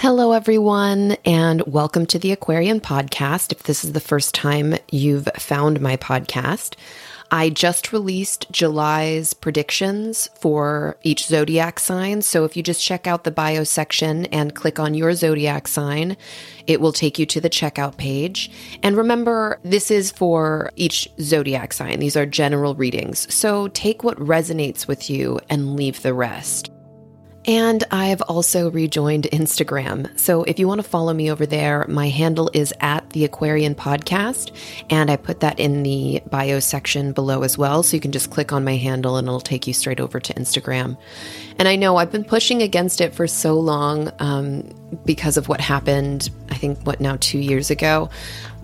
Hello, everyone, and welcome to the Aquarian Podcast. If this is the first time you've found my podcast, I just released July's predictions for each zodiac sign. So if you just check out the bio section and click on your zodiac sign, it will take you to the checkout page. And remember, this is for each zodiac sign, these are general readings. So take what resonates with you and leave the rest. And I've also rejoined Instagram. So if you want to follow me over there, my handle is at the Aquarian Podcast. And I put that in the bio section below as well. So you can just click on my handle and it'll take you straight over to Instagram. And I know I've been pushing against it for so long um, because of what happened, I think, what now, two years ago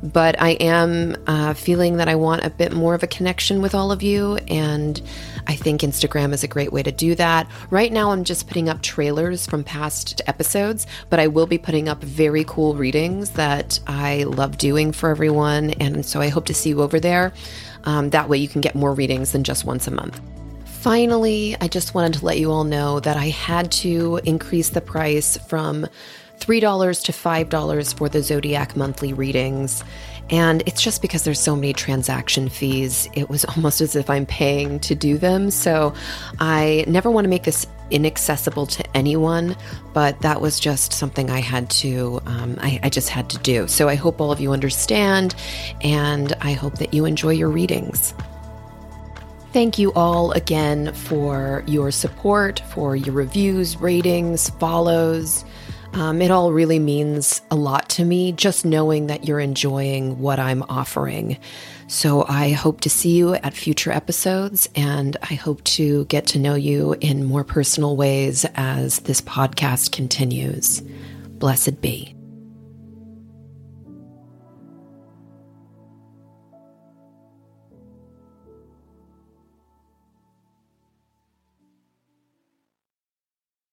but I am uh, feeling that I want a bit more of a connection with all of you. And I think Instagram is a great way to do that. Right now, I'm just putting up trailers from past episodes, but I will be putting up very cool readings that I love doing for everyone. And so I hope to see you over there. Um, that way, you can get more readings than just once a month. Finally, I just wanted to let you all know that I had to increase the price from $3 to $5 for the Zodiac monthly readings. And it's just because there's so many transaction fees. It was almost as if I'm paying to do them. So I never want to make this inaccessible to anyone, but that was just something I had to, um, I, I just had to do. So I hope all of you understand, and I hope that you enjoy your readings. Thank you all again for your support, for your reviews, ratings, follows. Um, it all really means a lot to me, just knowing that you're enjoying what I'm offering. So I hope to see you at future episodes, and I hope to get to know you in more personal ways as this podcast continues. Blessed be.